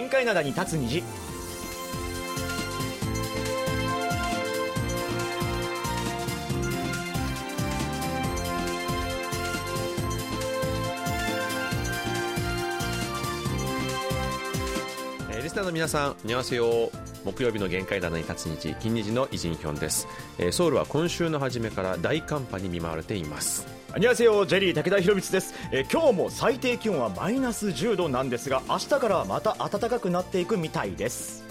限界灘に立つ虹。リスナーの皆さん、にわせよ木曜日の限界棚に立つ日、金日の偉人ンです、えー、ソウルは今週の初めから大寒波に見舞われています。こんにちはジェリー武田博光です、えー今日も最低気温はマイナス10度なんですが明日からはまた暖かくなっていくみたいです。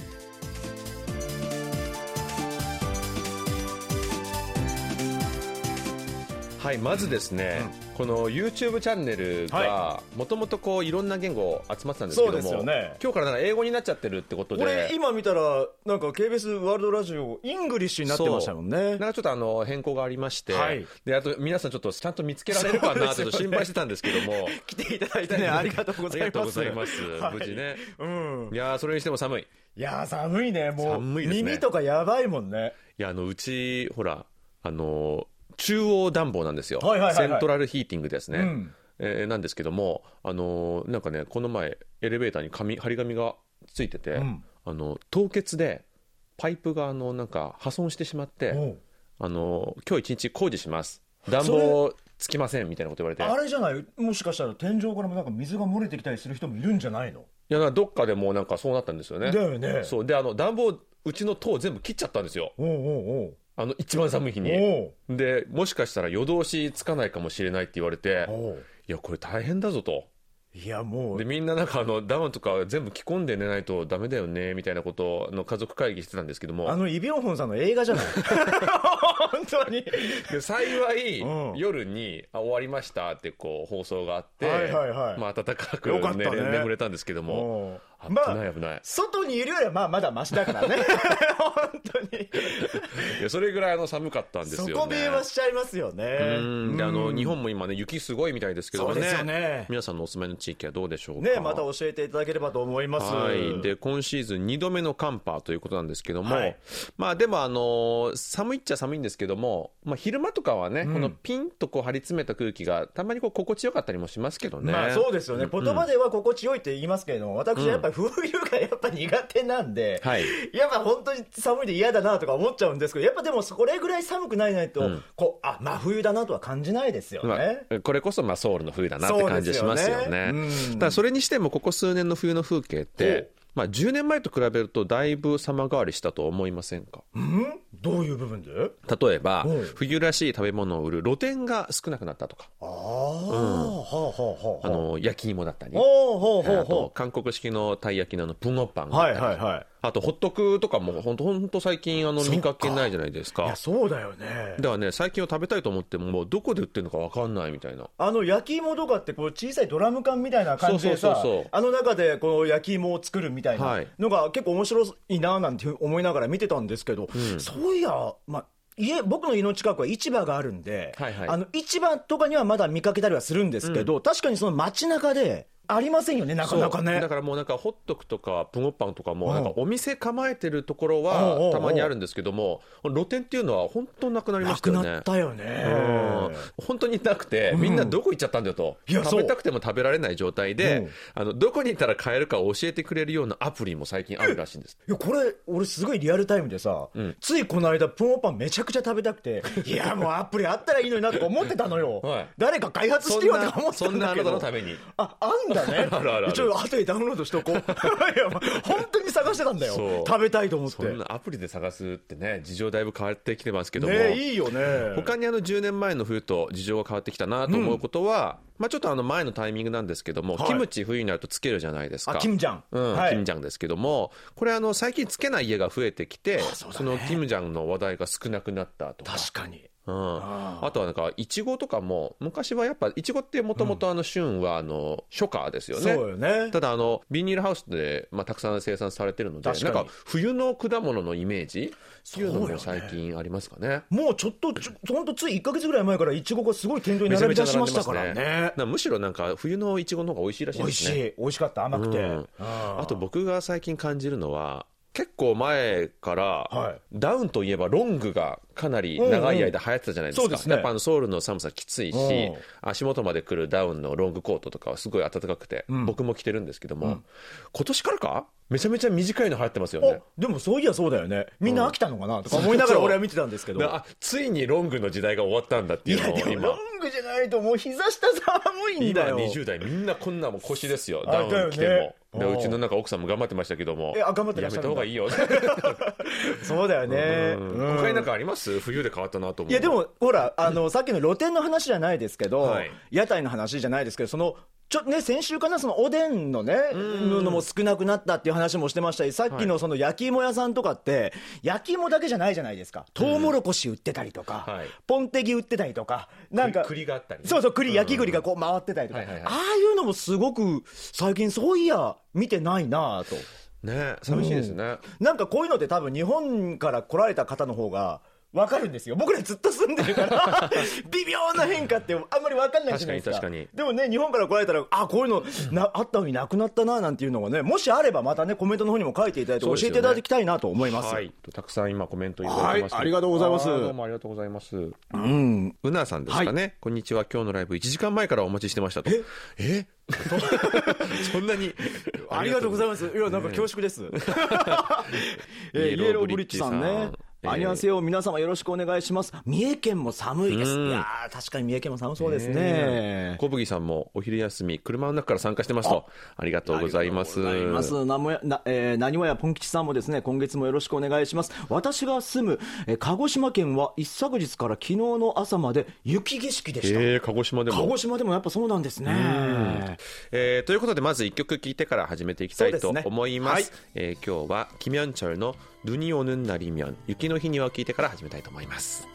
はい、まずですね、この YouTube チャンネルがは、もともとこういろんな言語集まってたんですけども、そうですよね。今日からなんか英語になっちゃってるってことで、俺今見たらなんか KBS ワールドラジオイングリッシュになってましたもんね。なんかちょっとあの変更がありまして、はい。であと皆さんちょっとちゃんと見つけられるかなそうですよね。と心配してたんですけども、来ていただいてね ありがとうございます。ありがとうございます。はい。無事ね。うん。いやーそれにしても寒い。いやー寒いね。もう寒いですね。耳とかやばいもんね。いや、あの、うち、ほら、あの、中央暖房なんですよ。はいはいはいはいセントラルヒーティングですね。うんえーなんですけども、あの、なんかね、この前、エレベーターに紙、張り紙がついてて、んあの、凍結で、パイプが、あの、なんか、破損してしまって、おうあの、今日一日工事します。暖房つきません、みたいなこと言われて。あれじゃない？もしかしたら天井からもなんか水が漏れてきたりする人もいるんじゃないの？いや、どっかでもうなんかそうなったんですよね。だよねそう。で、あの、暖房、うちの塔全部切っちゃったんですよ。おうおうあの、一番寒い日に。で、もしかしたら夜通しつかないかもしれないって言われて、いや、これ大変だぞと。いやもで、うみんななんかあの、ダウンとか全部着込んで寝ないとダメだよね、みたいなことの家族会議してたんですけども、あのイ・ビョンホンさんの映画じゃない？本当に。で幸い、うん。夜にあ終わりましたってこう放送があって、はいはいはい。まあ暖かくね。寝れ眠れたんですけども、まあない危ない。外にいるよりはまあまだマシだからね。本当に。いやそれぐらいあの寒かったんですよね。底冷えはしちゃいますよね。うん。であのうん。日本も今ね雪すごいみたいですけどもね。そうですよね。皆さんのお住まいの地域はどうでしょうか。ねまた教えていただければと思います。はい、で今シーズン2度目の寒波ということなんですけども、はい。まあ、でも、あの寒いっちゃ寒いんですけども、まあ、昼間とかはね、ん。このピンとこう張り詰めた空気がたまにこう心地よかったりもしますけどね。まあそうですよね、言葉では心地よいって言いますけれども、私はやっぱり冬がやっぱ苦手なんで、はい。やっぱ本当に寒いで嫌だなとか思っちゃうんですけど、やっぱでもそれぐらい寒くないないと、うん。こうあ真冬だなとは感じないですよまね。あ、これこそまあソウルの冬だなって感じがしますよね。よね。うん。ただそれにしてもここ数年の冬の風景って、まあ、10年前と比べるとだいぶ様変わりしたと思いませんか？うん？どういう部分で？例えばうん。冬らしい食べ物を売る露店が少なくなったとか。ああ、はあはあはあ。あの焼き芋だったり。ほうほうほうあとほ韓国式のたい焼きのあのプンゴッパン。う。はいはいはい。あとホットクとかも本当本当最近あの見かけないじゃないですか。いや、そうだよね。だからね最近は食べたいと思ってももうどこで売ってるのか分かんないみたいな。あの焼き芋とかってこう小さいドラム缶みたいな感じでさそうそうそう。あの中でこう焼き芋を作るみたいなはい。のが結構面白いななんて思いながら見てたんですけど、そういや、まあ、家僕の家の近くは市場があるんで、はいはい。あの市場とかにはまだ見かけたりはするんですけど、確かにその街中でありませんよねなかなかね。だからもうなんかホットクとかプンゴッパンとかうん。もなんかお店構えてるところはたまにあるんですけども露店っていうのは本当なくなりまなくしたよね。なったよね。うん。本当になくて、みんなどこ行っちゃったんだよと、食べたくても食べられない状態うん。で、あのどこに行ったら買えるかを教えてくれるようなアプリも最近あるらしいんです。いやこれ俺すごいリアルタイムでさ、ん。ついこの間プンオパンめちゃくちゃ食べたくていやもうアプリあったらいいのになとか思ってたのよ、はい。誰か開発してよとか思ってそんなあなたんだけどたのために。ああんだね。あるあるあるちょっと後でダウンロードしとこう。いやまあ本当に探してたんだよ。そう。食べたいと思って。そんなアプリで探すってね、事情だいぶ変わってきてますけども。ねいいよね。他にあの10年前の冬と事情が変わってきたなと思うことは、まあちょっとあの前のタイミングなんですけども、はい。キムチ冬になるとつけるじゃないですか。あキムジャン。うん、はい。キムジャンですけども、これあの最近つけない家が増えてきて、そうだね。のキムジャンの話題が少なくなったとか。確かにうん、ああとはなんかいちごとかも昔はやっぱいちごってもともとあの旬はあの初夏ですよね、そうよね。ただあのビニールハウスで、まあ、たくさん生産されてるのでなんか冬の果物のイメージ？っていうのも最近ありますかね。もうちょっとちょほんとつい1か月ぐらい前からいちごがすごい店頭に並び出しましたからね。なむしろなんか冬のいちごの方が美味しいらしい美味しですねい。美味しかった。甘くて、うん。ああと僕が最近感じるのは結構前から、はい。ダウンといえばロングがかなり長い間流行ってたじゃないですか、うんうんね。やっぱあのソウルの寒さきついし、うん。足元まで来るダウンのロングコートとかはすごい暖かくて、ん。僕も着てるんですけども、今年からかめちゃめちゃ短いの流行ってますよね。おでもそういやそうだよね。みんな飽きたのかな？とか思いながら俺は見てたんですけど、だあついにロングの時代が終わったんだっていいうのを今。ロングじゃないともう膝下寒いん今だよ。20代みんなこんなもん腰ですよ。あダウン着ても、うちのなんか奥さんも頑張ってましたけども。えあ頑張ってらやめた方がいいよ。そうだよね、他になんかあります？冬で変わったなと思ういやでもほらあのさっきの露店の話じゃないですけど、はい。屋台の話じゃないですけどそのちょね先週かなそのおでんのねのも少なくなったっていう話もしてましたしさっきのその焼き芋屋さんとかって焼き芋だけじゃないじゃないですか。トウモロコシ売ってたりとか、はい。ポンテギ売ってたりとかなんか栗があったりね。そうそう栗焼き栗がこう回ってたりとか、はいはいはい。ああいうのもすごく最近そういや見てないなぁと。ね寂しいですね、なんかこういうのって多分日本から来られた方の方が分かるんですよ。僕らずっと住んでるから。微妙な変化ってあんまり分かんないじゃないですか。確かに確でもね日本から来られたらあこういうのなあったのになくなったななんていうのがねもしあればまたねコメントの方にも書いていただいて教えていただきたいなと思います。はい。たくさん今コメントいただいてます、はいありがとうございます。どうもありがとうございます。うん。うなさんですかね、こんにちは今日のライブ。1時間前からお待ちしてましたと。え？そんなに。ありがとうございます。いやなんか恐縮です、えーイエローブリッジさんねえー。アニャンセヨ皆様よろしくお願いします。三重県も寒いです。うん。いやー確かに三重県も寒そうですね。小麦さんもお昼休み車の中から参加してますと。ありがとうございます。ありがとうごやな、えー、なにわやポン吉さんもですね今月もよろしくお願いします。私が住む、えー鹿児島県は一昨日から昨日の朝まで雪景色でした、えー、鹿児島でも。鹿児島でもやっぱそうなんですね。えーということでまず1曲聴いてから始めていきたいと思います。はい。えー今日はキミョンチョルの「ルニオヌンナリミョン」雪の日には聞いてから始めたいと思います。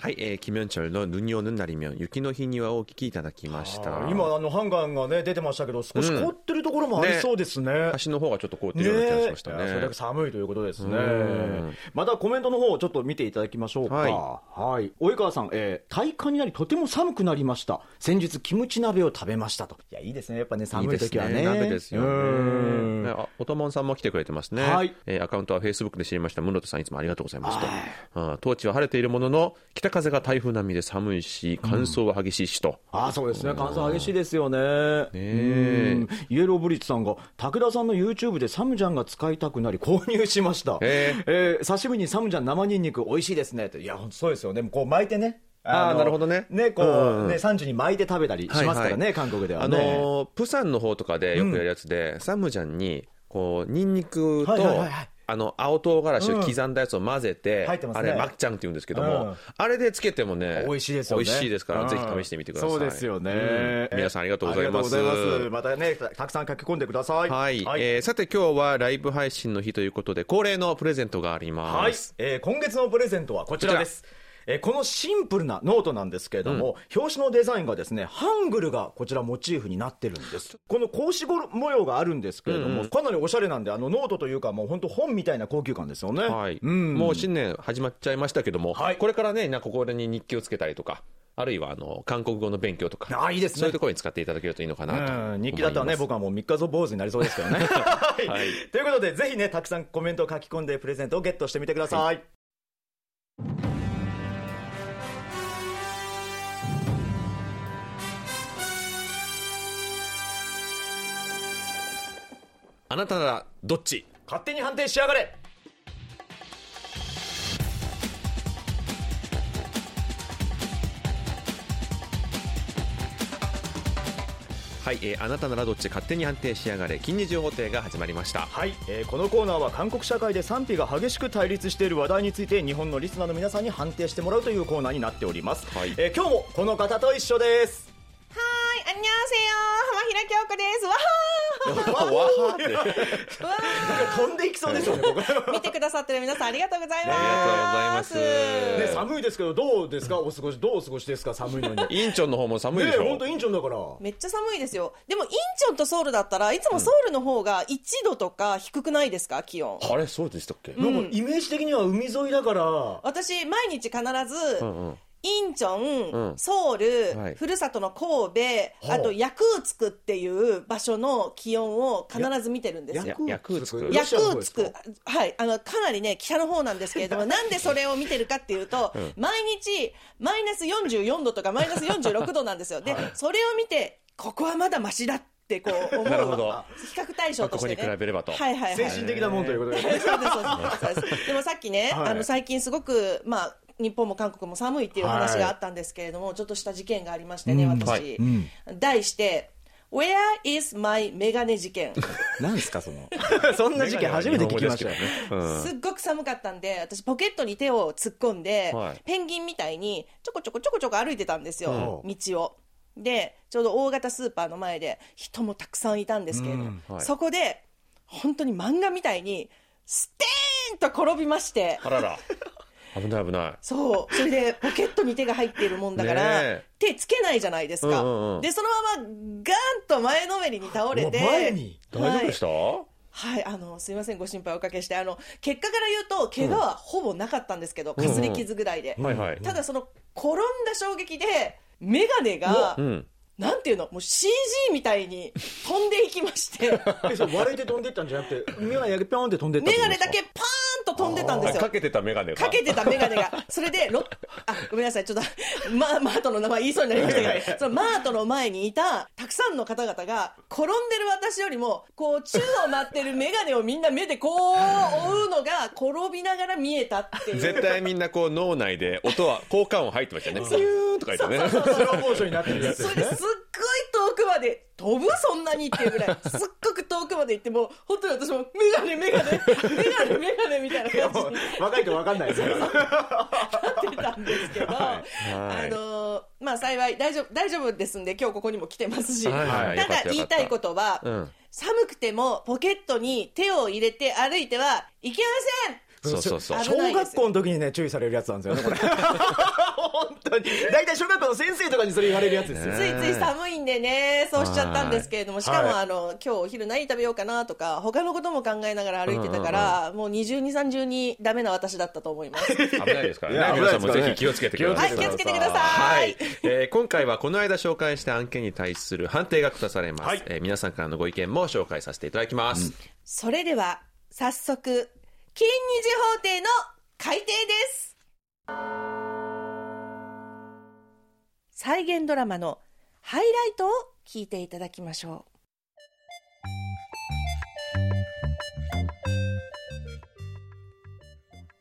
はい、えー、キミョンチョルの「ルニオヌンナリミョン」雪の日にはをお聴きいただきました今あのハンガーがね出てましたけど少し凍ってるところもありそうですね,、橋の方がちょっと凍ってるような気がしましたねいやそれだけ寒いということですねうん。またコメントの方をちょっと見ていただきましょうか。は。はいい及川さん、えー、体感になりとても寒くなりました。先日キムチ鍋を食べましたと。いや、いいですね。やっぱね、寒い時はね。いいです鍋ですようんね。あおともんさんも来てくれてますね。はいえーアカウントはフェイスブックで知りました。室戸さんいつもありがとうございますとはい。あ当地は晴れているものの、北風が台風並みで寒いし、乾燥は激しいしと。ああ、そうですね。乾燥激しいですよね。えうんイエローブリッジさんが、武田さんの YouTube でサムジャンが使いたくなり購入しました。ええー刺身にサムジャン生ニンニク美味しいですねって。いや、本当そうですよね。こう巻いてね。あーのなるほどねね、こう、うんうんね、サンジュに巻いて食べたりしますからね、はいはい韓国ではあね。のープサンの方とかでよくやるやつで、サムジャンに、こう、ニンニクと、はいはいはいはいあの、青唐辛子を刻んだやつを混ぜて、入ってますねあれ、マクチャンって言うんですけども、うんあれでつけてもね、美味しいですよね。美味しいですから、うんぜひ試してみてください。そうですよね。うん皆さんありがとうございます。ありがとうございますまたね、たたくさん書き込んでください。はい、えーさて今日はライブ配信の日ということで恒例のプレゼントがあります。はい、えー今月のプレゼントはこちらです。えーこのシンプルなノートなんですけれども、表紙のデザインがですね、ハングルがこちらモチーフになってるんです。この格子模様があるんですけれども、かなりおしゃれなんで、あのノートというかもう本当本みたいな高級感ですよね。はいうん。もう新年始まっちゃいましたけども、はいこれからね、なんかこれに日記をつけたりとか、あるいはあの韓国語の勉強とか、あいいですねそういうところに使っていただけるといいのかなと日記だったらね、僕はもう3日ぞ坊主になりそうですけどね。はいはいということで、ぜひね、たくさんコメントを書き込んで、プレゼントをゲットしてみてください。あなたならどっち？勝手に判定しやがれ。はい、えーあなたならどっち勝手に判定しやがれ。金日情報廷が始まりました。はい、えーこのコーナーは韓国社会で賛否が激しく対立している話題について日本のリスナーの皆さんに判定してもらうというコーナーになっております、はい。えー今日もこの方と一緒ですい、あんにゃんせよ、浜平京子です。わわーわー飛んでいきそうですよね、ー見てくださってる皆さん、ありがとうございます。ありがとうございます。ね、寒いですけど、どうですか、お過ごし、どうお過ごしですか、寒いのに。インチョンの方も寒いでしょ。本当インチョンだから。めっちゃ寒いですよ。でも、インチョンとソウルだったら、いつもソウルの方が1度とか低くないですか、気温。あれ、そうでしたっけ、なんかイメージ的には海沿いだから。私、毎日必ず、うんうんインチョン、うん。ソウル、はい。ふるさとの神戸、はああとヤクーツクっていう場所の気温を必ず見てるんですよ。やヤクーツク？ヤクーツク、はい、あの、かなりね、北の方なんですけれども、なんでそれを見てるかっていうと、毎日、マイナス44度とかマイナス46度なんですよ。で、それを見て、ここはまだマシだってこう思う。なるほど。比較対象としてね。ここに比べればと。はいはいはい。精神的なもんということで。そうですそうです。そうです。でもさっきね、はい。あの最近すごく、まあ、日本も韓国も寒いっていう話があったんですけれども、ちょっとした事件がありましてね、私、はい。うん。題して、Where is my メガネ事件？なんですか、その？そんな事件初めて聞きましたよね。うん。すっごく寒かったんで、私、ポケットに手を突っ込んで、はい。ペンギンみたいにちょこちょこちょこちょこ歩いてたんですよ、う道を。で、ちょうど大型スーパーの前で人もたくさんいたんですけれども、うん。はい。そこで、本当に漫画みたいに、ステーンと転びまして、あらら 危ない危ない。そう。それで、ポケットに手が入っているもんだから、手つけないじゃないですか。うんうんうん。で、そのまま、ガーンと前のめりに倒れて。前に？大丈夫でした、はい、あの、すいません、ご心配おかけして、あの、結果から言うと、怪我はほぼなかったんですけど、かすり傷ぐらいで。はいはい。ただ、その、転んだ衝撃で、メガネが、うんなんていうの、もう CG みたいに飛んでいきまして、えそれ割れて飛んでいったんじゃなくて、目がピョンって飛んでったっメガネだけパーンと飛んでたんですよ。かけてた眼鏡が。かけてたメガネが。それで、ろあ、ごめんなさい、ちょっと、ママートの名前言いそうになりましたけど、そのマートの前にいた、たくさんの方々が、転んでる私よりも、こう、宙を舞ってるメガネをみんな目でこう、追うのが、転びながら見えたっていう。絶対みんなこう脳内で音は効果音入ってましたよね。ピューンとか言ってね。スローモーションになってるやつそれです。っごい遠くまで飛ぶそんなにっていうぐらい。すっごく遠くまで行ってもう本当に私もメガネメガネ。メガネメガネみたいな感じに若いと分かんないですから。なってたんですけど、はい。あのーまあ幸い大丈夫大丈夫ですんで今日ここにも来てますし、はいただ言いたいことは、うん。寒くてもポケットに手を入れて歩いてはいけませんそうそうそう。小学校の時にね、注意されるやつなんですよね、これ。本当に。大体小学校の先生とかにそれ言われるやつですよ。ついつい寒いんでね、そうしちゃったんですけれども、しかも、はいあの、今日お昼何食べようかなとか、他のことも考えながら歩いてたから、もう二重に三重にダメな私だったと思います。危ないですからね。皆さんもぜひ気をつけてくださはいい、気をつけてください。はい、えー今回はこの間紹介した案件に対する判定が下されます、はい。えー皆さんからのご意見も紹介させていただきます、それでは、早速、金二次法廷の改定です。再現ドラマのハイライトを聞いていただきましょう。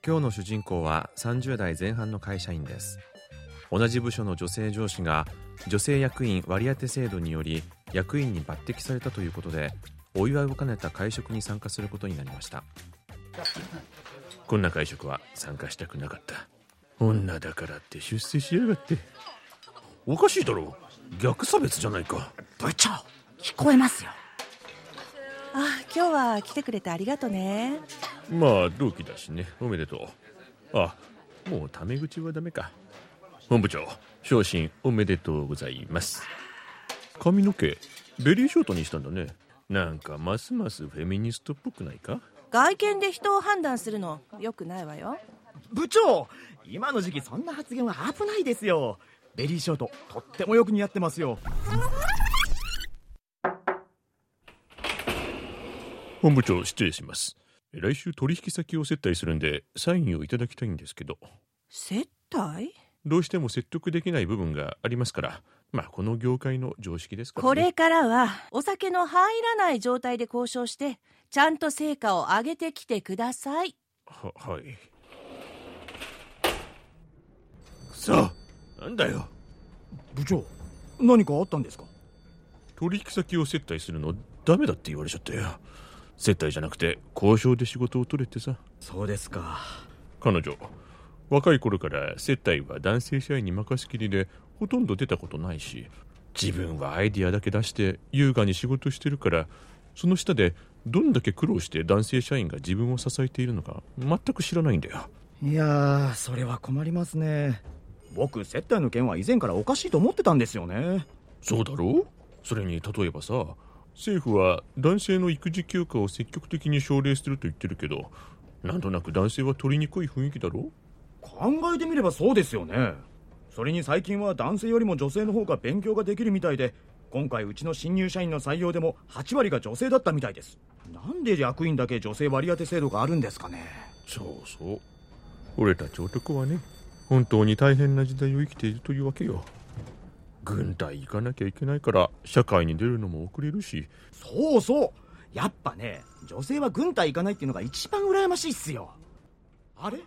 今日の主人公は30代前半の会社員です。同じ部署の女性上司が女性役員割当制度により役員に抜擢されたということでお祝いを兼ねた会食に参加することになりました。こんな会食は参加したくなかった。女だからって出世しやがって。おかしいだろ。逆差別じゃないか。部長聞こえますよ。う。あ、今日は来てくれてありがとね。まあ同期だしね。おめでとう。あもうタメ口はダメか。本部長昇進おめでとうございます。髪の毛ベリーショートにしたんだね。なんかますますフェミニストっぽくないか？外見で人を判断するの、よくないわよ。部長今の時期そんな発言は危ないですよ。ベリーショートとってもよく似合ってますよ。本部長失礼します。来週取引先を接待するんでサインをいただきたいんですけど。接待？どうしても説得できない部分がありますからまあこの業界の常識ですから、ね、これからはお酒の入らない状態で交渉してちゃんと成果を上げてきてください。ははい。さあなんだよ？部長何かあったんですか？取引先を接待するのダメだって言われちゃったよ。接待じゃなくて交渉で仕事を取れってさ。そうですか。彼女若い頃から接待は男性社員に任せきりでほとんど出たことないし自分はアイディアだけ出して優雅に仕事してるからその下でどんだけ苦労して男性社員が自分を支えているのか全く知らないんだよ。いやーそれは困りますね。僕接待の件は以前からおかしいと思ってたんですよね。そうだろ？うそれに例えばさ政府は男性の育児休暇を積極的に奨励すると言ってるけどなんとなく男性は取りにくい雰囲気だろ？考えてみればそうですよねそれに最近は男性よりも女性の方が勉強ができるみたいで今回うちの新入社員の採用でも8割が女性だったみたいです。なんで役員だけ女性割り当て制度があるんですかね。そうそう。俺たち男はね本当に大変な時代を生きているというわけよ。軍隊行かなきゃいけないから社会に出るのも遅れるし。そうそう。やっぱね女性は軍隊行かないっていうのが一番羨ましいっすよ。あれ？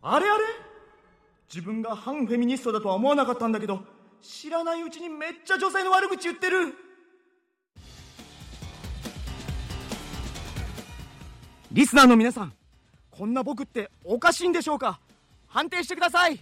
あれあれ？自分が反フェミニストだとは思わなかったんだけど知らないうちにめっちゃ女性の悪口言ってる。リスナーの皆さんこんな僕っておかしいんでしょうか？判定してください。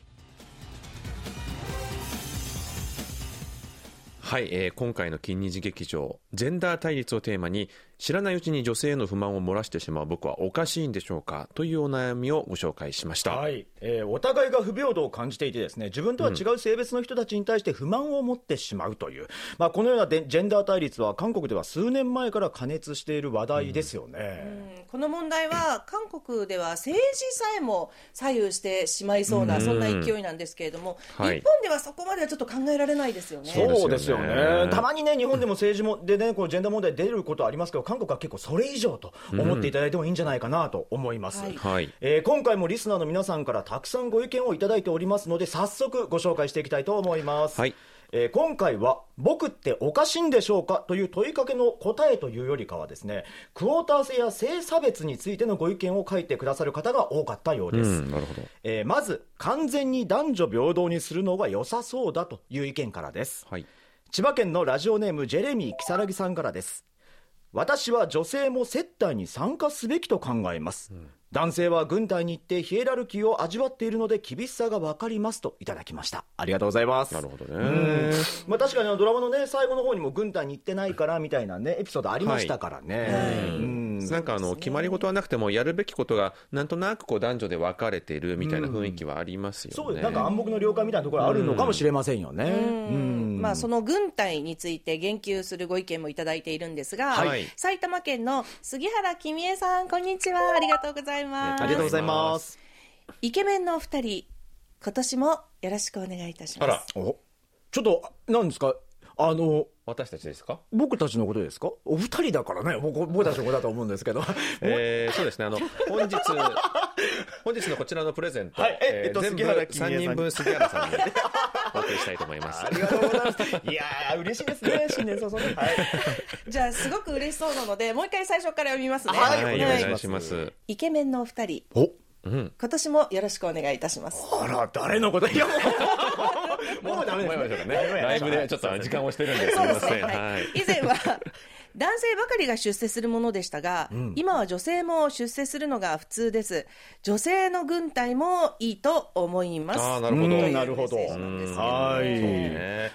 はい、えー今回の金日劇場ジェンダー対立をテーマに知らないうちに女性への不満を漏らしてしまう僕はおかしいんでしょうかというお悩みをご紹介しました、はい、えーお互いが不平等を感じていてですね自分とは違う性別の人たちに対して不満を持ってしまうという、まあ、このようなでジェンダー対立は韓国では数年前から加熱している話題ですよね、この問題は韓国では政治さえも左右してしまいそうな、そんな勢いなんですけれども、はい。日本ではそこまではちょっと考えられないですよね。そうですよね。ね。たまにね日本でも政治もでねこうジェンダー問題出ることはありますけど韓国は結構それ以上と思っていただいてもいいんじゃないかなと思います、はい。はい。えー今回もリスナーの皆さんからたくさんご意見をいただいておりますので早速ご紹介していきたいと思います、はい。えー今回は「僕っておかしいんでしょうか?」という問いかけの答えというよりかはですねクォーター制や性差別についてのご意見を書いてくださる方が多かったようです、うんなるほど。えーまず完全に男女平等にするのが良さそうだという意見からです。はい。千葉県のラジオネームジェレミー木更木さんからです私は女性も接待に参加すべきと考えます、男性は軍隊に行ってヒエラルキーを味わっているので厳しさが分かりますといただきました。ありがとうございます。なるほどうん。ねまあ、確かにあのドラマのね最後の方にも軍隊に行ってないからみたいなねエピソードありましたからね、うん。なんかあの決まり事はなくてもやるべきことがなんとなくこう男女で分かれているみたいな雰囲気はありますよね。そうですなんか暗黙の了解みたいなところあるのかもしれませんよね、うん。まあ、その軍隊について言及するご意見もいただいているんですが、はい。埼玉県の杉原君江さん、こんにちは。ありがとうございます。ありがとうございます。イケメンのお二人、今年もよろしくお願いいたします。あら。おちょっと何ですか？あの私たちですか？僕たちのことですか？お二人だからね。僕僕たちのことだと思うんですけど。えーそうですね、あの本日、本日のこちらのプレゼント、はい。ええっと全部杉原君江さん3人分、杉原さんに お送りしたいと思います。あ。りがとうございます。いやー嬉しいですね。新年早々ね。はい。じゃあ、すごく嬉しそうなので、もう一回最初から読みますね。はい。はい、おお願いします。願いします。イケメンのお二人、お。うん、今年もよろしくお願いいたします。あら誰のこと？いやもうダメですねライブでちょっと時間をしてるんです。すそうですね。みません。はいはい。以前は男性ばかりが出世するものでしたが、今は女性も出世するのが普通です。女性の軍隊もいいと思います。あーなるほどなるほどはいね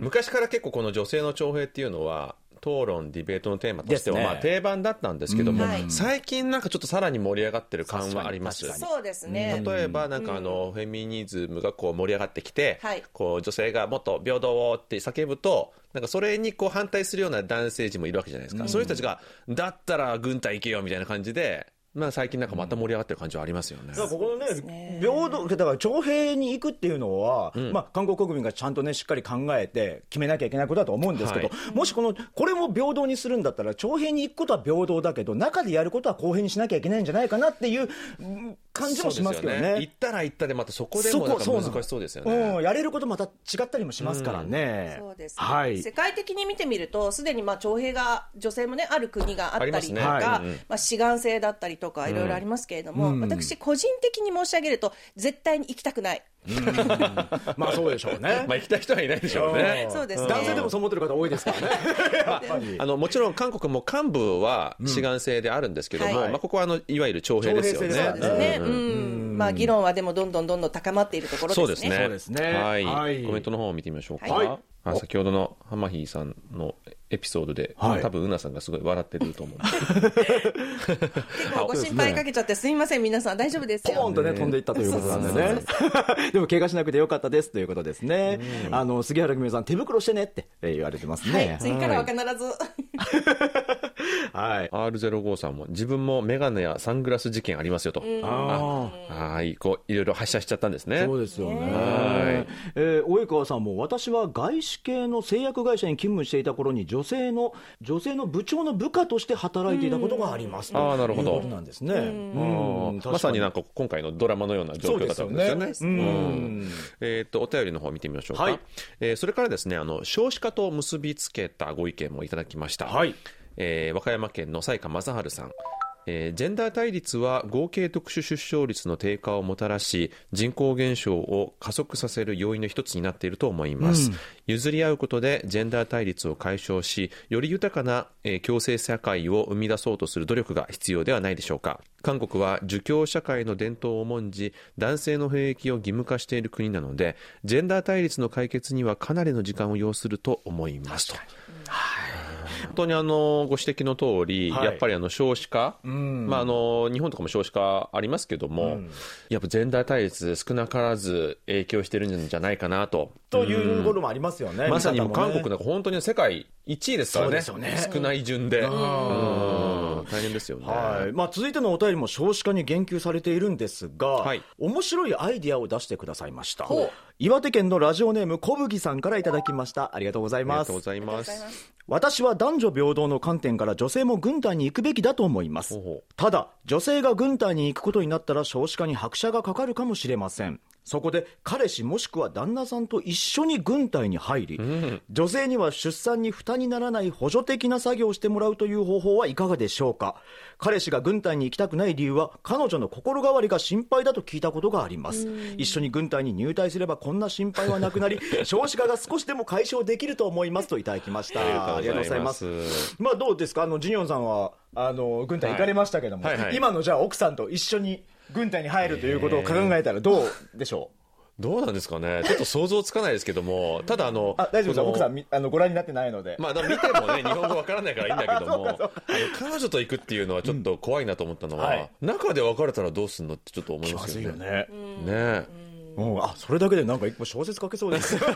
昔から結構この女性の徴兵っていうのは討論ディベートのテーマとしてはまあ定番だったんですけども、最近なんかちょっとさらに盛り上がってる感はあります。確かに。そうですね。例えばなんかあのフェミニズムがこう盛り上がってきて、はい。こう女性がもっと平等をって叫ぶとなんかそれにこう反対するような男性陣もいるわけじゃないですか、そういう人たちがだったら軍隊行けよみたいな感じで、まあ、最近なんかまた盛り上がってる感じはありますよね。だからここのねね。平等だから徴兵に行くっていうのは、まあ、韓国国民がちゃんとねしっかり考えて決めなきゃいけないことだと思うんですけど、はもしこのこれも平等にするんだったら徴兵に行くことは平等だけど中でやることは公平にしなきゃいけないんじゃないかなっていううん感じもしますけどそうですよね。行ったら行ったでまたそこでも難しそうですよね。うん、やれることまた違ったりもしますからね、そうです。ね、はい。世界的に見てみると、すでにまあ徴兵が、女性もね、ある国があったりとか、ますね。まうんうんあ、志願制だったりとか、いろいろありますけれども、私、個人的に申し上げると、絶対に行きたくない。まあそうでしょうね。まあ行きたい人はいないでしょうね。そうですね。男性でもそう思ってる方多いですからね。やっぱり。あのもちろん韓国も幹部は志願制であるんですけども、はい。まあ、ここはあのいわゆる徴兵ですよね。まあ、議論はでもどんどんどんどん高まっているところですね。そうですね。はい。はい。コメントの方を見てみましょうか。はい。あ先ほどのハマヒーさんのエピソードで、はい多分うなさんがすごい笑ってると思うんですけど結構ご心配かけちゃってすみません、皆さん大丈夫ですよポーン。とね、飛んでいったということなんでね。でも、怪我しなくてよかったですということですね。あの、杉原久美さん、手袋してねってえー言われてますはいね、。次からは必ず。はい。R05 さんも自分もメガネやサングラス事件ありますよと。あはい、こう、いろいろ発射しちゃったんですね。そうですよね。はいえー及川さんも、私は外資系の製薬会社に勤務していた頃に、女性の、女性の部長の部下として働いていたことがあります。あーなるほどということなんですね。うんまさになんか今回のドラマのような状況だったんですよね。そうですよねうんえっ、と、お便りの方見てみましょうか。はいえーそれからですね、あの、少子化と結びつけたご意見もいただきました。はい。えー和歌山県の西川正治さん。えージェンダー対立は合計特殊出生率の低下をもたらし人口減少を加速させる要因の一つになっていると思います、譲り合うことでジェンダー対立を解消しより豊かな、えー共生社会を生み出そうとする努力が必要ではないでしょうか。韓国は儒教社会の伝統を重んじ男性の兵役を義務化している国なのでジェンダー対立の解決にはかなりの時間を要すると思いますと本当にあのご指摘の通り、はい。やっぱりあの少子化、まあ、あの日本とかも少子化ありますけども、やっぱジェンダー対立、少なからず影響してるんじゃないかなと。ということもありますよね。まさに韓国なんか本当に世界1位ですからね、そうですよね。少ない順で、うん。大変ですよね。はい。まあ、続いてのお便りも少子化に言及されているんですが、はい。面白いアイディアを出してくださいました。岩手県のラジオネーム小麦さんからいただきました。ありがとうございます。ありがとうございます。私は男女平等の観点から女性も軍隊に行くべきだと思います。ただ女性が軍隊に行くことになったら少子化に拍車がかかるかもしれませんそこで彼氏もしくは旦那さんと一緒に軍隊に入り、女性には出産に負担にならない補助的な作業をしてもらうという方法はいかがでしょうか？彼氏が軍隊に行きたくない理由は彼女の心変わりが心配だと聞いたことがあります。一緒に軍隊に入隊すればこんな心配はなくなり 少子化が少しでも解消できると思いますといただきました。ありがとうございます。まあどうですか？あのジニョンさんはあの軍隊行かれましたけども、はいはいはい。今のじゃあ奥さんと一緒に軍隊に入るということを考えたらどうでしょう、どうなんですかね、ちょっと想像つかないですけども、ただあの、あ大丈夫です奥さんみあのご覧になってないので、まあ、見てもね、日本語わからないからいいんだけども、あの彼女と行くっていうのはちょっと怖いなと思ったのは、はい。中で別れたらどうすんのってちょっと思いますよね。ね、ね。うん、あそれだけでなんか一個小説書けそうです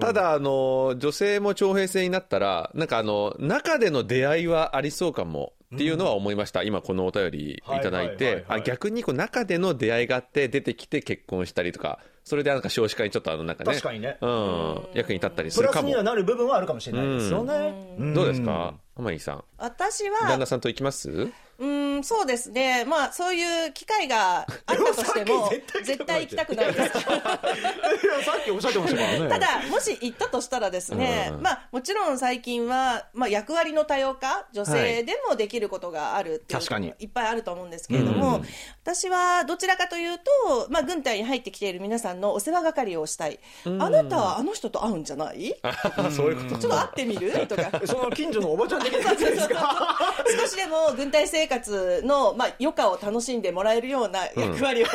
ただ、あの、女性も徴兵制になったら、なんかあの、中での出会いはありそうかも。っていうのは思いました、今このお便りいただいて。逆にこう中での出会いがあって出てきて結婚したりとか。それでなんか少子化にちょっとあのなんかね。確かにね。うん、役に立ったりすプラスるかも。にはなる部分はあるかもしれないですよね、ん。どうですか？浜井さん。私は旦那さんと行きます？うんそうですね。まあそういう機会があったとしても絶対行きたくないです。さっきおっしゃってましたからね。ただ、もし行ったとしたらですね、まあ、もちろん最近は、まあ、役割の多様化、女性でもできることがあるっていう確かに。いっぱいあると思うんですけれども、私はどちらかというと、まあ、軍隊に入ってきている皆さんのお世話係をしたい。あなたはあの人と会うんじゃない？そういうこと。ちょっと会ってみる？とか。その近所のおばちゃん的なやつですか？少しでも軍隊生活の、まあ、余暇を楽しんでもらえるような役割を、果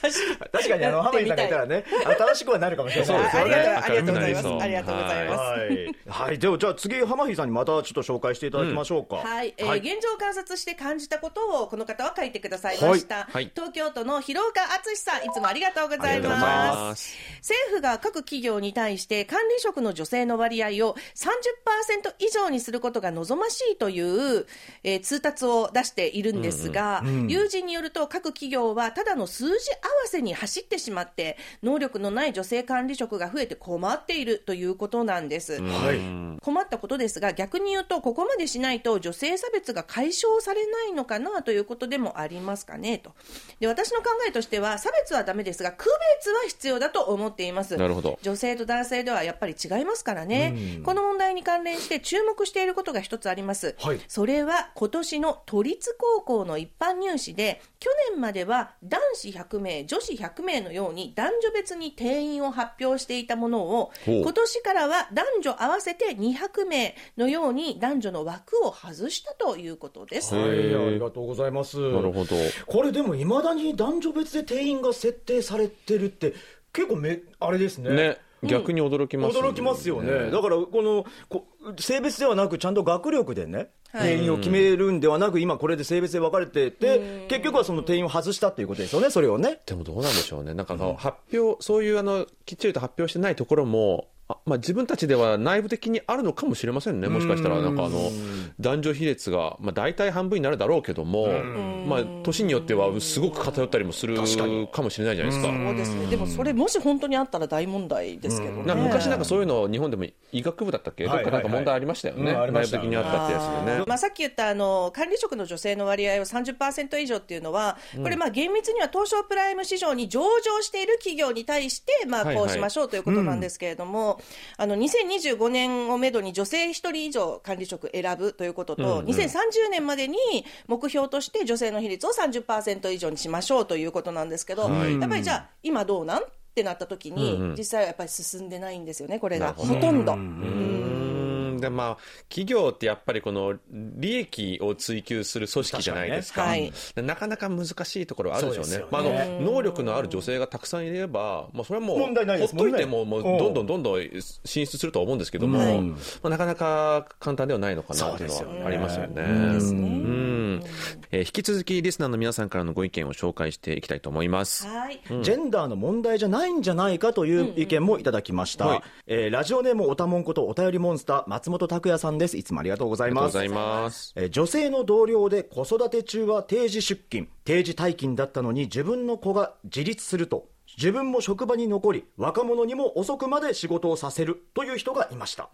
たし確かにあの浜井さんがい。たらね新しくはなるかもしれない。ね。あありがとうございます。ありがとうございます。はい、はい、ではじゃあ次浜井さんにまたちょっと紹介していただきましょうか、はい、えー現状を観察して感じたことをこの方は書いてくださいました、はい。はい東京都の広岡敦さんいつもありがとうございます。政府が各企業に対して管理職の女性の割合を30%以上にすることが望ましいという、えー通達を出しているんですが、友人によると各企業はただの数字合わせに走ってしまって能力のない女性管理職が増えて困っているということなんです、はい。困ったことですが逆に言うとここまでしないと女性差別が解消されないのかなということでもありますかねと。で私の考えとしては差別はダメですが区別は必要だと思っています。なるほど。女性と男性ではやっぱり違いますからね。この問題に関連して注目していることが一つあります、はい。それは今年の都立高校の一般入試で去年までは男子100名女子100名のように男女別に定員を発表していたものを今年からは男女合わせて200名のように男女の枠を外したということです。はい、ありがとうございます。なるほど。これでもいまだに男女別で定員が設定されてるって結構めあれですね。ね逆に驚きます驚きますよね、だからこのこ性別ではなくちゃんと学力でね、はい。定員を決めるんではなく今これで性別で分かれてて結局はその定員を外したっていうことですよねそれをねでもどうなんでしょうね、なんかあの発表、そういうあのきっちりと発表してないところも、あまあ、自分たちでは内部的にあるのかもしれませんね、もしかしたら、なんかあの男女比率が、まあ、大体半分になるだろうけども、まあ、年によってはすごく偏ったりもするかもしれないじゃないですか。そうですね。でもそれもし本当にあったら大問題ですけどね。なんか昔なんかそういうの日本でも医学部だったっけ、どっかなんか問題ありましたよね、内部的にあったってやつでね。まあ、さっき言ったあの管理職の女性の割合を30%以上っていうのは、これ、まあ厳密には東証プライム市場に上場している企業に対して、まあ、こうしましょうということなんですけれども、あの2025年をめどに女性1人以上管理職選ぶということと、2030年までに目標として女性の比率を30%以上にしましょうということなんですけど、はい。やっぱりじゃあ、今どうなん？ってなった時に、うんうん。実際はやっぱり進んでないんですよね、これが。ほとんど。うーんでまあ、企業ってやっぱりこの利益を追求する組織じゃないですか、確かにでなかなか難しいところあるでしょうね。そうですよね。まあ、あの能力のある女性がたくさんいれば、まあ、それはもう問題ないですほっといてももうどんどんどんどん進出するとは思うんですけども、はいまあ、なかなか簡単ではないのかなというのはありますよね。ね。うんえー引き続きリスナーの皆さんからのご意見を紹介していきたいと思います。はい。ジェンダーの問題じゃないんじゃないかという意見もいただきました、はいえーラジオネームおたもんことお便りモンスター松本拓也さんですいつもありがとうございますありがとうございます。えー女性の同僚で子育て中は定時出勤定時退勤だったのに自分の子が自立すると自分も職場に残り若者にも遅くまで仕事をさせるという人がいました、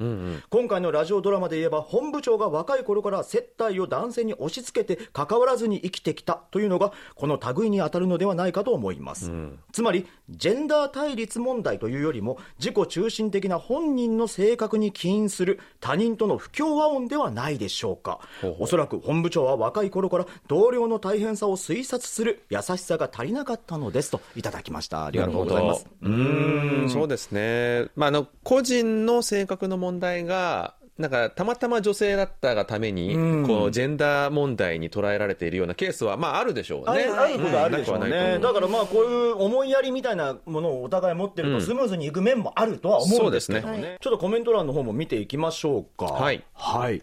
今回のラジオドラマで言えば本部長が若い頃から接待を男性に押し付けて関わらずに生きてきたというのがこの類に当たるのではないかと思います、つまりジェンダー対立問題というよりも自己中心的な本人の性格に起因する他人との不協和音ではないでしょうか。おそらく本部長は若い頃から同僚の大変さを推察する優しさが足りなかったのですといただきました。ありがとうございます。うーん。そうですね、まあ、あの個人の性格の問題がなんかたまたま女性だったがために、こうジェンダー問題に捉えられているようなケースは、まあ、あるでしょうね。あることはあるでしょうね、だからまあこういう思いやりみたいなものをお互い持ってるとスムーズにいく面もあるとは思うんですけどもね,、そうですちょっとコメント欄の方も見ていきましょうか。はい。はい。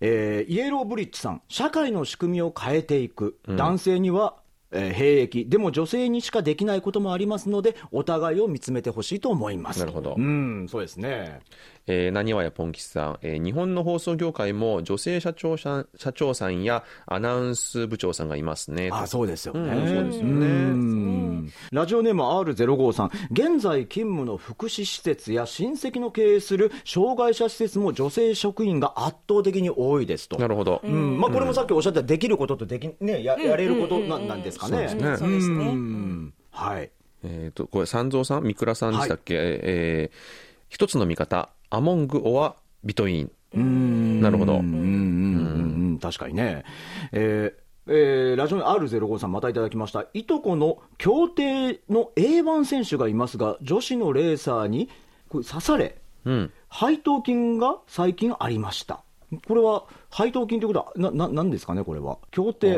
えーイエローブリッジさん。社会の仕組みを変えていく、男性にはえー兵役。でも女性にしかできないこともありますのでお互いを見つめてほしいと思います。なるほど。うんそうですねえー、なにわやぽんきちさん、えー日本の放送業界も女性社長さん社長さんやアナウンス部長さんがいますね。あそうですよね、うんそうですよね。うん。ラジオネーム R05 さん。現在勤務の福祉施設や親戚の経営する障害者施設も女性職員が圧倒的に多いですと。なるほど。うん。まあ、これもさっきおっしゃったできることとでき、ね、ややれることな,、なんですかね。そうですね。そうん。はい。えっ、と、これ、三蔵さん、三倉さんでしたっけ、えー一つの見方、アモング・オア・ビトイン。なるほど。うん確かにね。えーえーラジオネーム R05 さんまたいただきましたいとこの競艇の A1 選手がいますが女子のレーサーにこれ刺されうん。配当金が最近ありましたこれは配当金ということはなななんですかねこれは競艇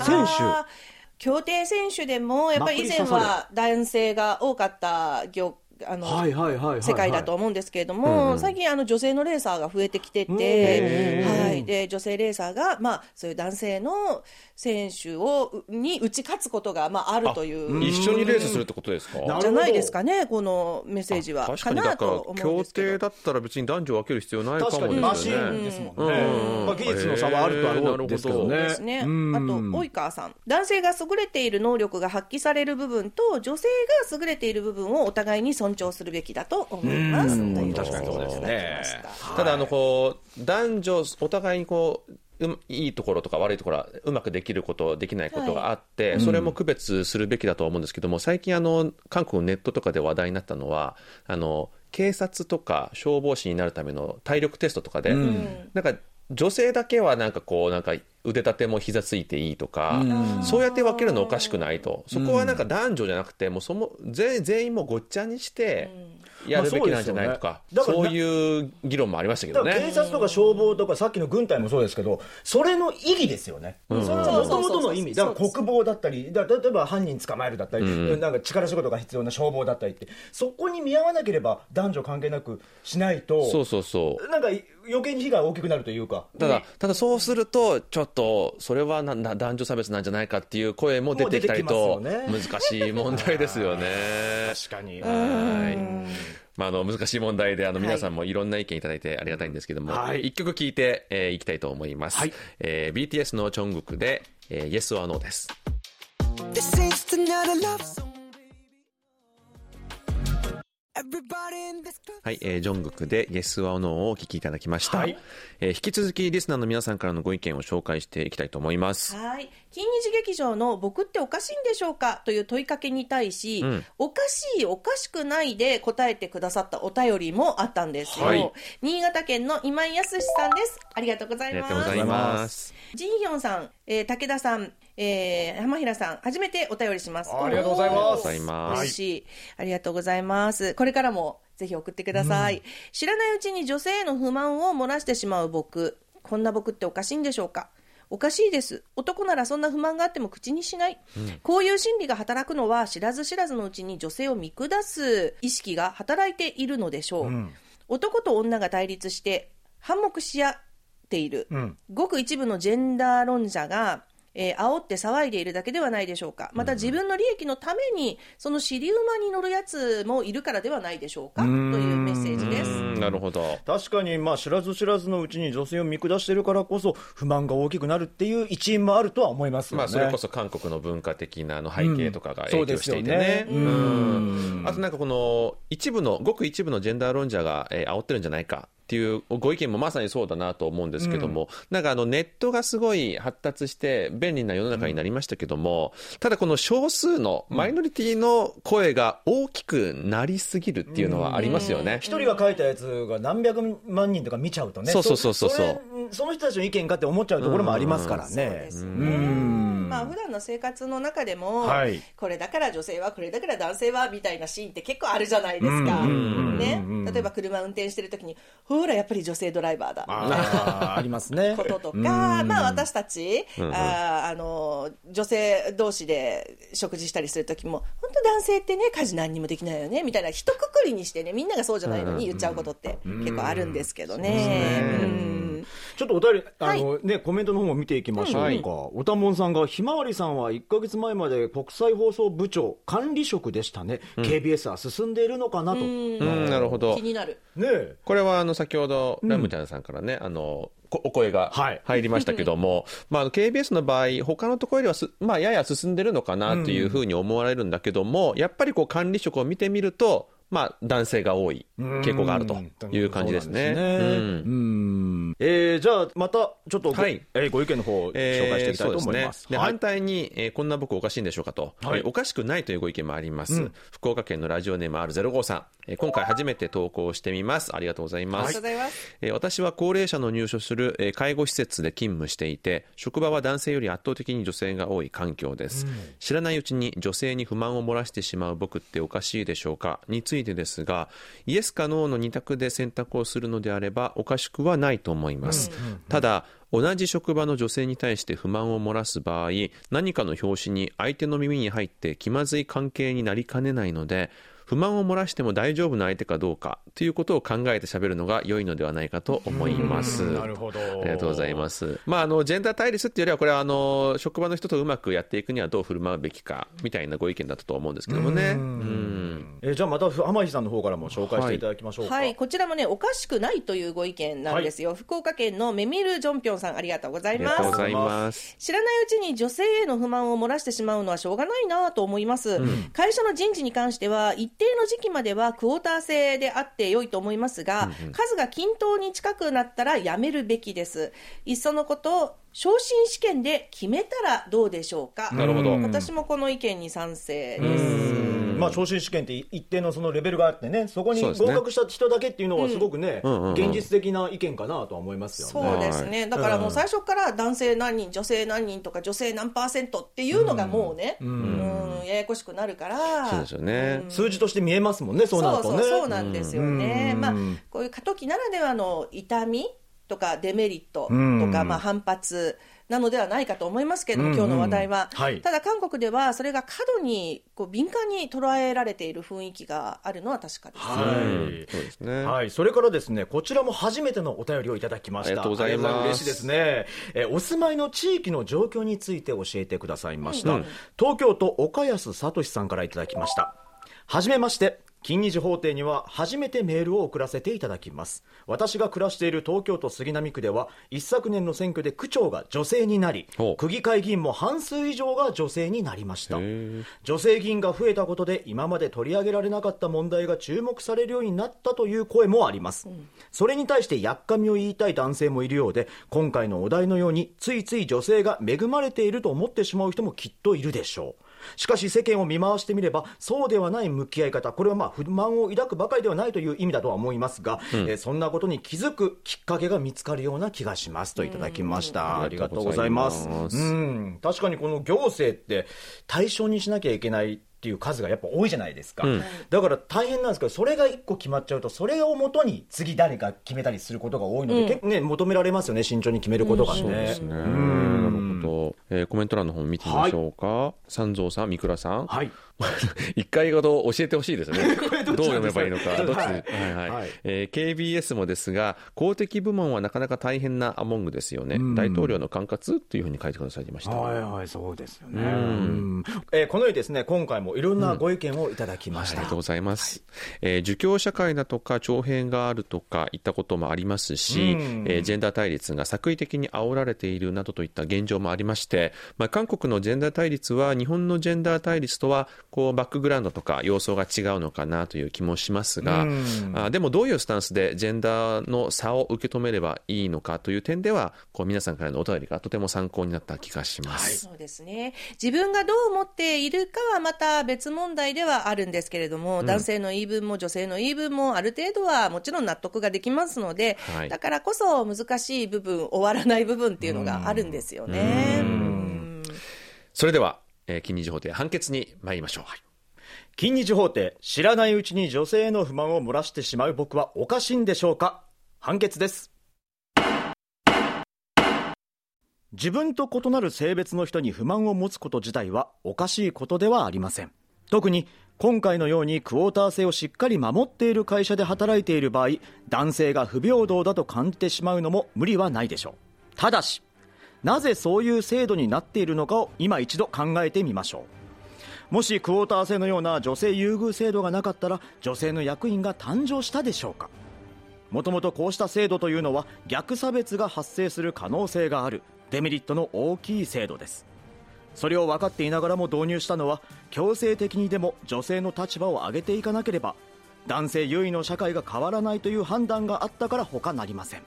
選手競艇選手でもやっぱり以前は男性が多かった業あの、はいはいはいはいはい。世界だと思うんですけれども、最近あの女性のレーサーが増えてきてて、はい、で女性レーサーが、まあ、そういう男性の選手をに打ち勝つことが、まあ、あるという。一緒にレースするってことですか？なじゃないですかねこのメッセージは。確かにだからなと思うん協ですけど。定だったら別に男女分ける必要ないかも確かにマシですよね。ーンですもんね、うんまあ、技術の差はあるとは思うんですけどね、ですね。あうん。と、及川さん。男性が優れている能力が発揮される部分と、女性が優れている部分をお互いに尊重するべきだと思います。という確かにそうですね。ただあのこう男女お互いにこうういいところとか悪いところはうまくできることできないことがあって、それも区別するべきだと思うんですけども最近あの韓国のネットとかで話題になったのはあの警察とか消防士になるための体力テストとかで、なんか女性だけはなんかこうなんか腕立ても膝ついていいとか、そうやって分けるのおかしくないと。そこはなんか男女じゃなくてもうその全全員もごっちゃにしてやるべきなんじゃないとか、まあそうそういう議論もありましたけどだから警ね。察とか消防とかさっきの軍隊もそうですけどそれの意義ですよね、それはもともとの意味。だから国防だったりだ例えば犯人捕まえるだったり、なんか力仕事が必要な消防だったりってそこに見合わなければ男女関係なくしないとそうそうそう。なんか余計に被害が大きくなるというか。ただ、ただそうすると、ちょっと、それはなな男女差別なんじゃないかっていう声も出てきたりと、難しい問題ですよね。確かに。はい。まあ、あの難しい問題であの皆さんもいろんな意見いただいてありがたいんですけども、はい。一曲聴いて、えーいきたいと思います、はい。えー BTS のチョングクで、えー Yes or No ですはい、えージョングクで Yes or No をお聞きいただきました、はい。えー引き続きリスナーの皆さんからのご意見を紹介していきたいと思います。はい。金日劇場の「僕っておかしいんでしょうか?」という問いかけに対し、うん。おかしいおかしくないで答えてくださったお便りもあったんですよ、はい。新潟県の今井康さんです。ありがとうござあいます。りがとうございます。ジンヒョンさん、えー武田さん、えー浜平さん、初めてお便りします。ありがとうございますおーありがとうございます嬉しい。ありがとうございます。これからもぜひ送ってください。知らないうちに女性への不満を漏らしてしまう僕。こんな僕っておかしいんでしょうか？おかしいです。男ならそんな不満があっても口にしない。こういう心理が働くのは知らず知らずのうちに女性を見下す意識が働いているのでしょう。男と女が対立して反目し合っている。んごく一部のジェンダー論者が、えー煽って騒いでいるだけではないでしょうか。また自分の利益のために、その尻馬に乗るやつもいるからではないでしょうか。というメッセージです。うん。なるほど。確かに、まあ、知らず知らずのうちに女性を見下してるからこそ、不満が大きくなるっていう一因もあるとは思いますよね。まあ、それこそ韓国の文化的なあの背景とかが影響していてね。あとなんかこの一部の、ごく一部のジェンダー論者が、えー煽ってるんじゃないかっていうご意見もまさにそうだなと思うんですけども、なんかあのネットがすごい発達して便利な世の中になりましたけども、ただこの少数のマイノリティの声が大きくなりすぎるっていうのはありますよね。一人が書いたやつが何百万人とか見ちゃうとね、そうそうそうそうそうれその人たちの意見かって思っちゃうところもありますからそうねで。すね。んまあ普段の生活の中でも、はいこれだから女性は、これだから男性はみたいなシーンって結構あるじゃないですか。ね。例えば車運転してる時に、ほらやっぱり女性ドライバーだ。あーありますね。こととか、まあ私たち、あーあの、女性同士で食事したりするときも、本当男性ってね、家事何にもできないよね、みたいな、一括りにしてね、みんながそうじゃないのに言っちゃうことって結構あるんですけどね。うんちょっとお便り、あの、ね、コメントの方も見ていきましょうか。はいおたもんさんが、ひまわりさんは1ヶ月前まで国際放送部長、管理職でしたね。KBS は進んでいるのかなと。ねうん、なるほど気。になる。え。これはあの先ほどラムちゃんさんからね、あのこお声がはい入りましたけども、まああの KBS の場合他のところよりはす、まあ、やや進んでるのかなというふうに思われるんだけども、やっぱりこう管理職を見てみると、まあ、男性が多い傾向があるという感じですね。じゃあ、また、ちょっとご、はい。えーご意見の方を紹介していきたいと思います。ですね。ではい。反対に、えーこんな僕おかしいんでしょうかと、はい。えーおかしくないというご意見もあります、福岡県のラジオネーム R05 さん、えー今回初めて投稿してみます。ありがとうございます、ありがとうございます。えー私は高齢者の入所する、えー介護施設で勤務していて職場は男性より圧倒的に女性が多い環境です、知らないうちに女性に不満を漏らしてしまう僕っておかしいでしょうか？についてですがイエスかノーの2択で選択をするのであればおかしくはないと思います、ただ同じ職場の女性に対して不満を漏らす場合何かの拍子に相手の耳に入って気まずい関係になりかねないので不満を漏らしても大丈夫な相手かどうかということを考えて喋るのが良いのではないかと思います。なるほど。ありがとうございます。まあ、あの、ジェンダー対立っていうよりは、これは、あの、職場の人とうまくやっていくにはどう振る舞うべきか、みたいなご意見だったと思うんですけどもね。うん。えーじゃあ、また、浜木さんの方からも紹介していただきましょうか。はい、こちらもね、おかしくないというご意見なんですよ。福岡県のメミル・ジョンピョンさん、ありがとうございますありがとうご。ざいます。知らないうちに女性への不満を漏らしてしまうのはしょうがないなと思います、会社の人事に関しては一定の時期まではクォーター制であって良いと思いますが、数が均等に近くなったらやめるべきです。いっそのこと昇進試験で決めたらどうでしょうか？なるほど。私もこの意見に賛成です。まあ、昇進試験って一定のそのレベルがあってね、そこに合格した人だけっていうのはすごくね、現実的な意見かなとは思いますよね。そうですね、だからもう最初から男性何人、女性何人とか、女性何パーセントっていうのがもうね、うん。ややこしくなるから、そうですよね。数字として見えますもんね、そうなるとね。そうそうそうなんですよね、まあ、こういう過渡期ならではの痛みとかデメリットとか、まあ、反発なのではないかと思いますけれども、今日の話題は、はいただ韓国ではそれが過度にこう敏感に捉えられている雰囲気があるのは確かです。はいうんそうですね。はい、それからですね、こちらも初めてのお便りをいただきました。ありがとうございます嬉しいですね。えーお住まいの地域の状況について教えてくださいました。東京都岡安聡さんからいただきました。はじめまして。金日法廷には初めてメールを送らせていただきます。私が暮らしている東京都杉並区では一昨年の選挙で区長が女性になり区議会議員も半数以上が女性になりました。女性議員が増えたことで今まで取り上げられなかった問題が注目されるようになったという声もあります、それに対してやっかみを言いたい男性もいるようで今回のお題のようについつい女性が恵まれていると思ってしまう人もきっといるでしょうしかし世間を見回してみればそうではない向き合い方これはまあ不満を抱くばかりではないという意味だとは思いますが、えーそんなことに気づくきっかけが見つかるような気がしますといただきました、うんありがとうございます。うん。確かにこの行政って対象にしなきゃいけないっていう数がやっぱ多いじゃないですか、うん。だから大変なんですけどそれが1個決まっちゃうとそれをもとに次誰か決めたりすることが多いので、結構ね求められますよね慎重に決めることがね、そうですね。なるほど。えーコメント欄の方見てみましょうか。三蔵さん、三倉さん。はい 一回ほど教えてほしいですね。どう読めばいいのか。どっち、ははいい、はい、はいえー KBS もですが、公的部門はなかなか大変なアモングですよね。大統領の管轄というふうに書いてくださいました。はいはいそうですよねうんえーこのようにですね今回もいろんなご意見をいただきました、ありがとうございます。えー儒教社会だとか徴兵があるとかいったこともありますし、うんえージェンダー対立が作為的に煽られているなどといった現状もありまして、まあ、韓国のジェンダー対立は日本のジェンダー対立とはこうバックグラウンドとか様相が違うのかなという気もしますが、うん。あでもどういうスタンスでジェンダーの差を受け止めればいいのかという点ではこう皆さんからのお便りがとても参考になった気がします。そうですね。自分がどう思っているかはまた別問題ではあるんですけれども、男性の言い分も女性の言い分もある程度はもちろん納得ができますので、はい。だからこそ難しい部分終わらない部分っていうのがあるんですよね。うん。それでは、えー、金日法廷判決に参りましょう。金日法廷知らないうちに女性への不満を漏らしてしまう僕はおかしいんでしょうか？判決です。自分と異なる性別の人に不満を持つこと自体はおかしいことではありません。特に今回のようにクォーター制をしっかり守っている会社で働いている場合男性が不平等だと感じてしまうのも無理はないでしょう。ただしなぜそういう制度になっているのかを今一度考えてみましょう。もしクォーター制のような女性優遇制度がなかったら女性の役員が誕生したでしょうか。もともとこうした制度というのは逆差別が発生する可能性があるデメリットの大きい制度です。それを分かっていながらも導入したのは強制的にでも女性の立場を上げていかなければ男性優位の社会が変わらないという判断があったから他なりません。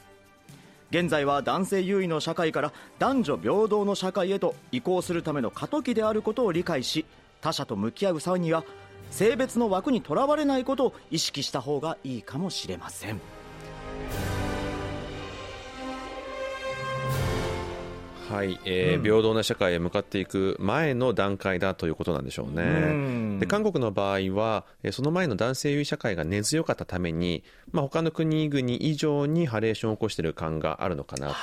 現在は男性優位の社会から男女平等の社会へと移行するための過渡期であることを理解し他者と向き合う際には性別の枠にとらわれないことを意識した方がいいかもしれません。はい、えー平等な社会へ向かっていく前の段階だということなんでしょうね。で韓国の場合は、えーその前の男性優位社会が根強かったために、まあ、他の国々以上にハレーションを起こしている感があるのかなと。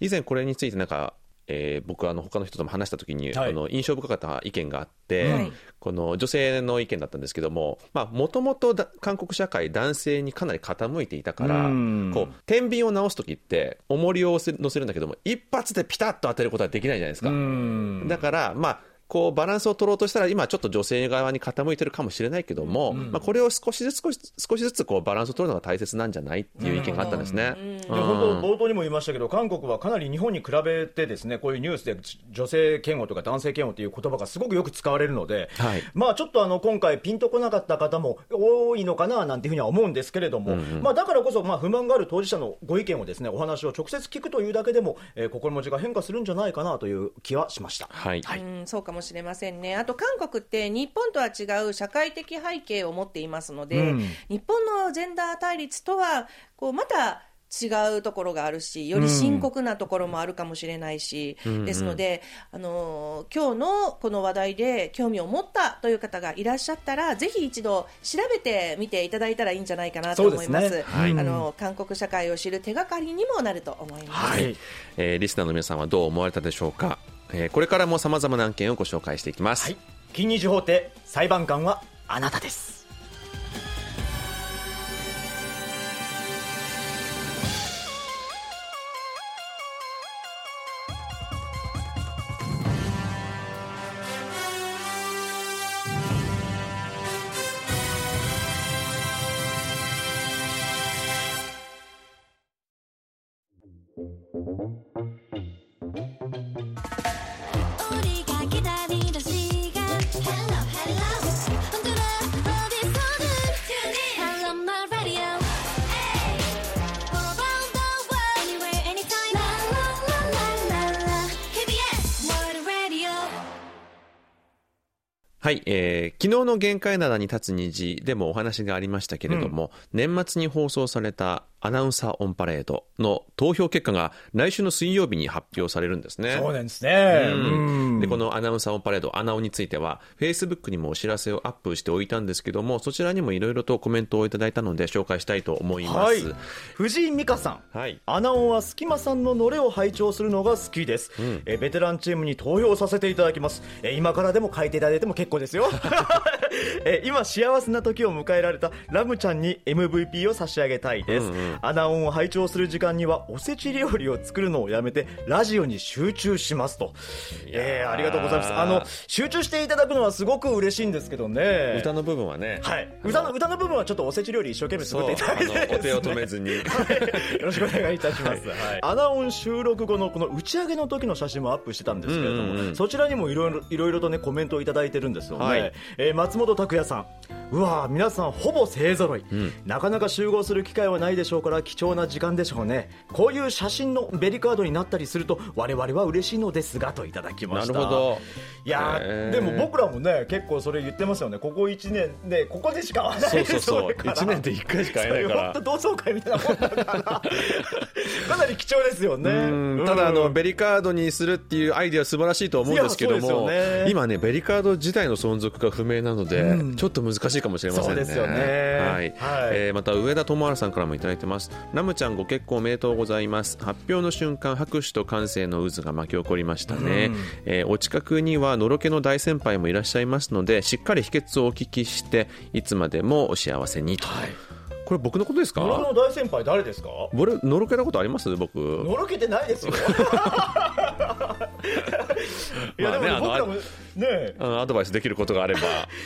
以前これについてなんか、えー僕はあの他の人とも話したときに、はい。あの印象深かった意見があって、はい。この女性の意見だったんですけどももともと韓国社会男性にかなり傾いていたからうん。こう天秤を直す時って重りを乗せるんだけども一発でピタッと当てることはできないじゃないですか。だから、まあ、こうバランスを取ろうとしたら今ちょっと女性側に傾いてるかもしれないけども、まあ、これを少しずつ少し少しずつこうバランスを取るのが大切なんじゃないっていう意見があったんですね。で本当冒頭にも言いましたけど韓国はかなり日本に比べてですねこういうニュースで女性嫌悪とか男性嫌悪という言葉がすごくよく使われるので、はい。まあちょっとあの今回ピンとこなかった方も多いのかななんていうふうには思うんですけれども、まあだからこそまあ不満がある当事者のご意見をですねお話を直接聞くというだけでも、えー心持ちが変化するんじゃないかなという気はしました。はい、うん、そうかもしれませんね。あと韓国って日本とは違う社会的背景を持っていますので、うん。日本のジェンダー対立とはこうまた違うところがあるし、より深刻なところもあるかもしれないし、ですので、あのー今日のこの話題で興味を持ったという方がいらっしゃったら、ぜひ一度調べてみていただいたらいいんじゃないかなと思います。そうですね。はい。あの韓国社会を知る手がかりにもなると思います。はい。えーリスナーの皆さんはどう思われたでしょうか、えーこれからもさまざまな案件をご紹介していきます。はい、金日法廷裁判官はあなたです。えー昨日の限界灘に立つ虹でもお話がありましたけれども、年末に放送されたアナウンサーオンパレードの投票結果が来週の水曜日に発表されるんですね。そうなんですね。うんでこのアナウンサーオンパレード、アナオについては、Facebook にもお知らせをアップしておいたんですけども、そちらにもいろいろとコメントをいただいたので、紹介したいと思いまはいす。。藤井美香さん。はいアナオンは隙間さんのノレを拝聴するのが好きです、えベテランチームに投票させていただきますえ今からでも書いていただいても結構ですよ え今幸せな時を迎えられたラムちゃんに MVP を差し上げたいです、アナオンを拝聴する時間にはおせち料理を作るのをやめてラジオに集中しますと。えーありがとうございます。あの集中していただくのはすごく嬉しいんですけどね。歌の部分はね、はい。歌の歌の部分はちょっとおせち料理一生懸命作っていただいて。そうあのお手を止めずに。よろしくお願いいたします、アナオン収録後のこの打ち上げの時の写真もアップしてたんですけれども、うんうんうん。そちらにもいろいろいろいろとねコメントをいただいてるんですよね、はい。えー松本拓也さん。うわー皆さんほぼ勢ぞろい、なかなか集合する機会はないでしょうから貴重な時間でしょうね。こういう写真のベリカードになったりすると我々は嬉しいのですがといただきました。なるほど。いやーへー。でも僕らもね結構それ言ってますよね。ここ1年でここでしか会わないそうそうそうれから1年で1回しか会えないから。本当同窓会みたいなもんだから。かなり貴重ですよね。うん。ただあの、ベリカードにするっていうアイデア素晴らしいと思うんですけども、ね。今ねベリカード自体の存続が不明なので、ちょっと難しいかもしれませんね。そうですよね。はい。はい。えーまた上田智春さんからもいただいてます。ラムちゃんご結婚おめでとうございます。発表の瞬間拍手と歓声の渦が巻き起こりましたね、えーお近くにはのろけの大先輩もいらっしゃいますのでしっかり秘訣をお聞きしていつまでもお幸せにと、これ僕のことですか？俺の大先輩誰ですか？俺のろけたことあります？僕。のろけてないですよ。いやでも僕らもねうんアドバイスできることがあれば。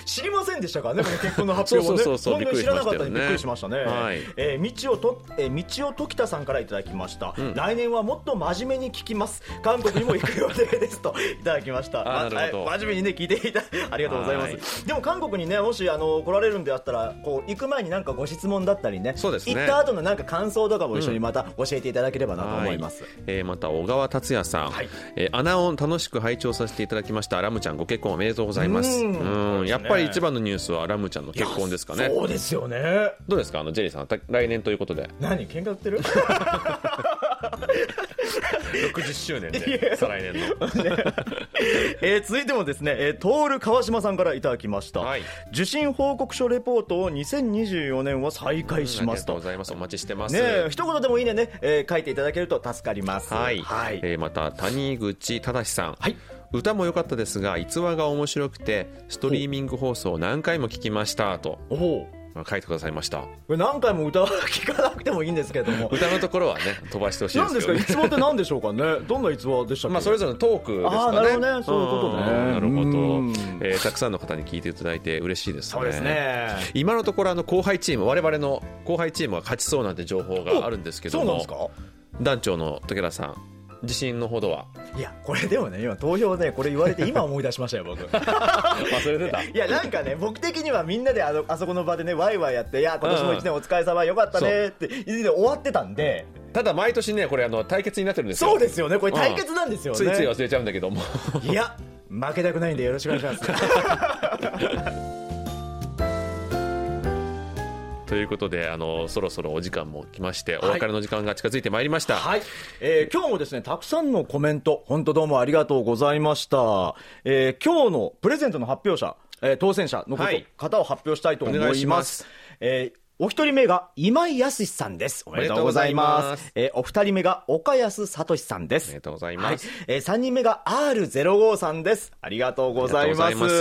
知りませんでしたからねこの結婚の発表をね。本当に知らなかったんでびびっくりしましたね。はい。えー道をとえー道を時田さんからいただきました、来年はもっと真面目に聞きます。韓国にも行く予定ですと いただきました。あーなるほど。はい真面目にね聞いていたありがとうございます。はい。でも韓国にねもしあの来られるんであったらこう行く前になんかご質問だったりね。そうですね。行った後のなんか感想とかも一緒にまた教えていただければなと思います、はい。えーまた小川達也さん、はい。えーアナオン楽しく拝聴させていただきました。ラムちゃんご結婚おめでとうございます。うん。うん。やっぱり一番のニュースはラムちゃんの結婚ですかね。そうですよね。どうですか？あのジェリーさんた来年ということで。何？喧嘩売ってる？60周年で再来年の。えー続いてもですね、えー、トール川島さんからいただきました、はい。受信報告書レポートを2024年は再開しありがますと、とうございます。お待ちしてます。ねえ一言でもいいねね、えー書いていただけると助かります。はい、はい。えーまた谷口忠さん、はい。歌も良かったですが逸話が面白くてストリーミング放送を何回も聞きましたと。お書いてくださいました。これ何回も歌は聞かなくてもいいんですけれども。歌のところはね飛ばしてほしいですかすけどね。逸話って何でしょうかね？どんな逸話でしたまあ、それぞれのトークですかね。なるほどね。そういうことね。んなるほど。うん。えーたくさんの方に聞いていただいて嬉しいですね。そうですね。今のところあの後輩チーム我々の後輩チームが勝ちそうなんて情報があるんですけども。そうなんですか？団長の武田さん自信のほどは。いやこれでもね今投票ねこれ言われて 今思い出しましたよ僕。忘れてた。いやなんかね僕的にはみんなであのあそこの場でねワイワイやって「いや今年も一年お疲れ様よかったね」って言って終わってたんで。ただ毎年ねこれあの対決になってるんですよ。そうですよねこれ対決なんですよね。ついつい忘れちゃうんだけども。いや負けたくないんでよろしくお願いします ということであのそろそろお時間も来まして、はい。お別れの時間が近づいてまいりました、はい、えー今日もですねたくさんのコメント本当どうもありがとうございました、えー今日のプレゼントの発表者、えー当選者のはい。方を発表したいと思いお願いしまますす。えーお一人目が今井康さんです。おめでとうございます。ますえーお二人目が岡安聡さんです。おめでとうございますはいえー三人目が R05 さんです。ありがとうございます。ありがとうござい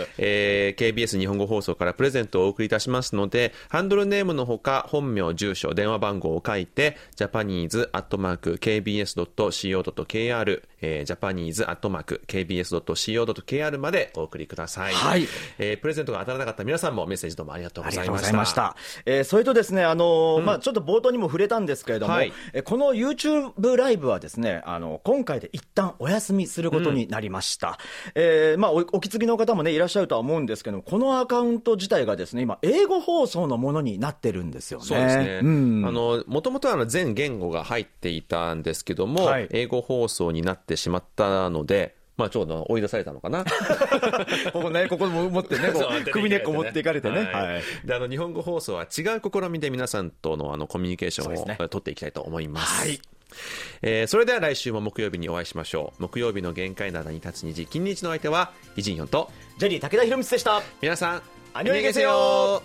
ますえー KBS 日本語放送からプレゼントをお送りいたしますので、ハンドルネームのほか、本名、住所、電話番号を書いて、japanese.kbs.co.kr、えー、japanese.kbs.co.kr までお送りください。はいえープレゼントが当たらなかった皆さんもメッセージどうもありがとうございました。えーそれとですね、あのーまあちょっと冒頭にも触れたんですけれども、はいえーこの YouTube ライブはですね、あの、今回で一旦お休みすることになりました。えーまあお、お気づきの方もね、いらっしゃるとは思うんですけども、このアカウント自体がですね、今、英語放送のものになってるんですよね。そうですね。んあの、もともとはあの全言語が入っていたんですけども、はい英語放送になってしまったので、まあちょうど追い出されたのかな。ここね、ここも持ってね、首根っこ持っていかれてね。はいはいであの日本語放送は違う試みで皆さんとのあのコミュニケーションを、ね取っていきたいと思います。はいえーそれでは来週も木曜日にお会いしましょう。木曜日の限界灘に立つ虹、金日の相手は、イジンヒョンと、ジェリー武田博光でした。皆さん、アニョイゲセヨ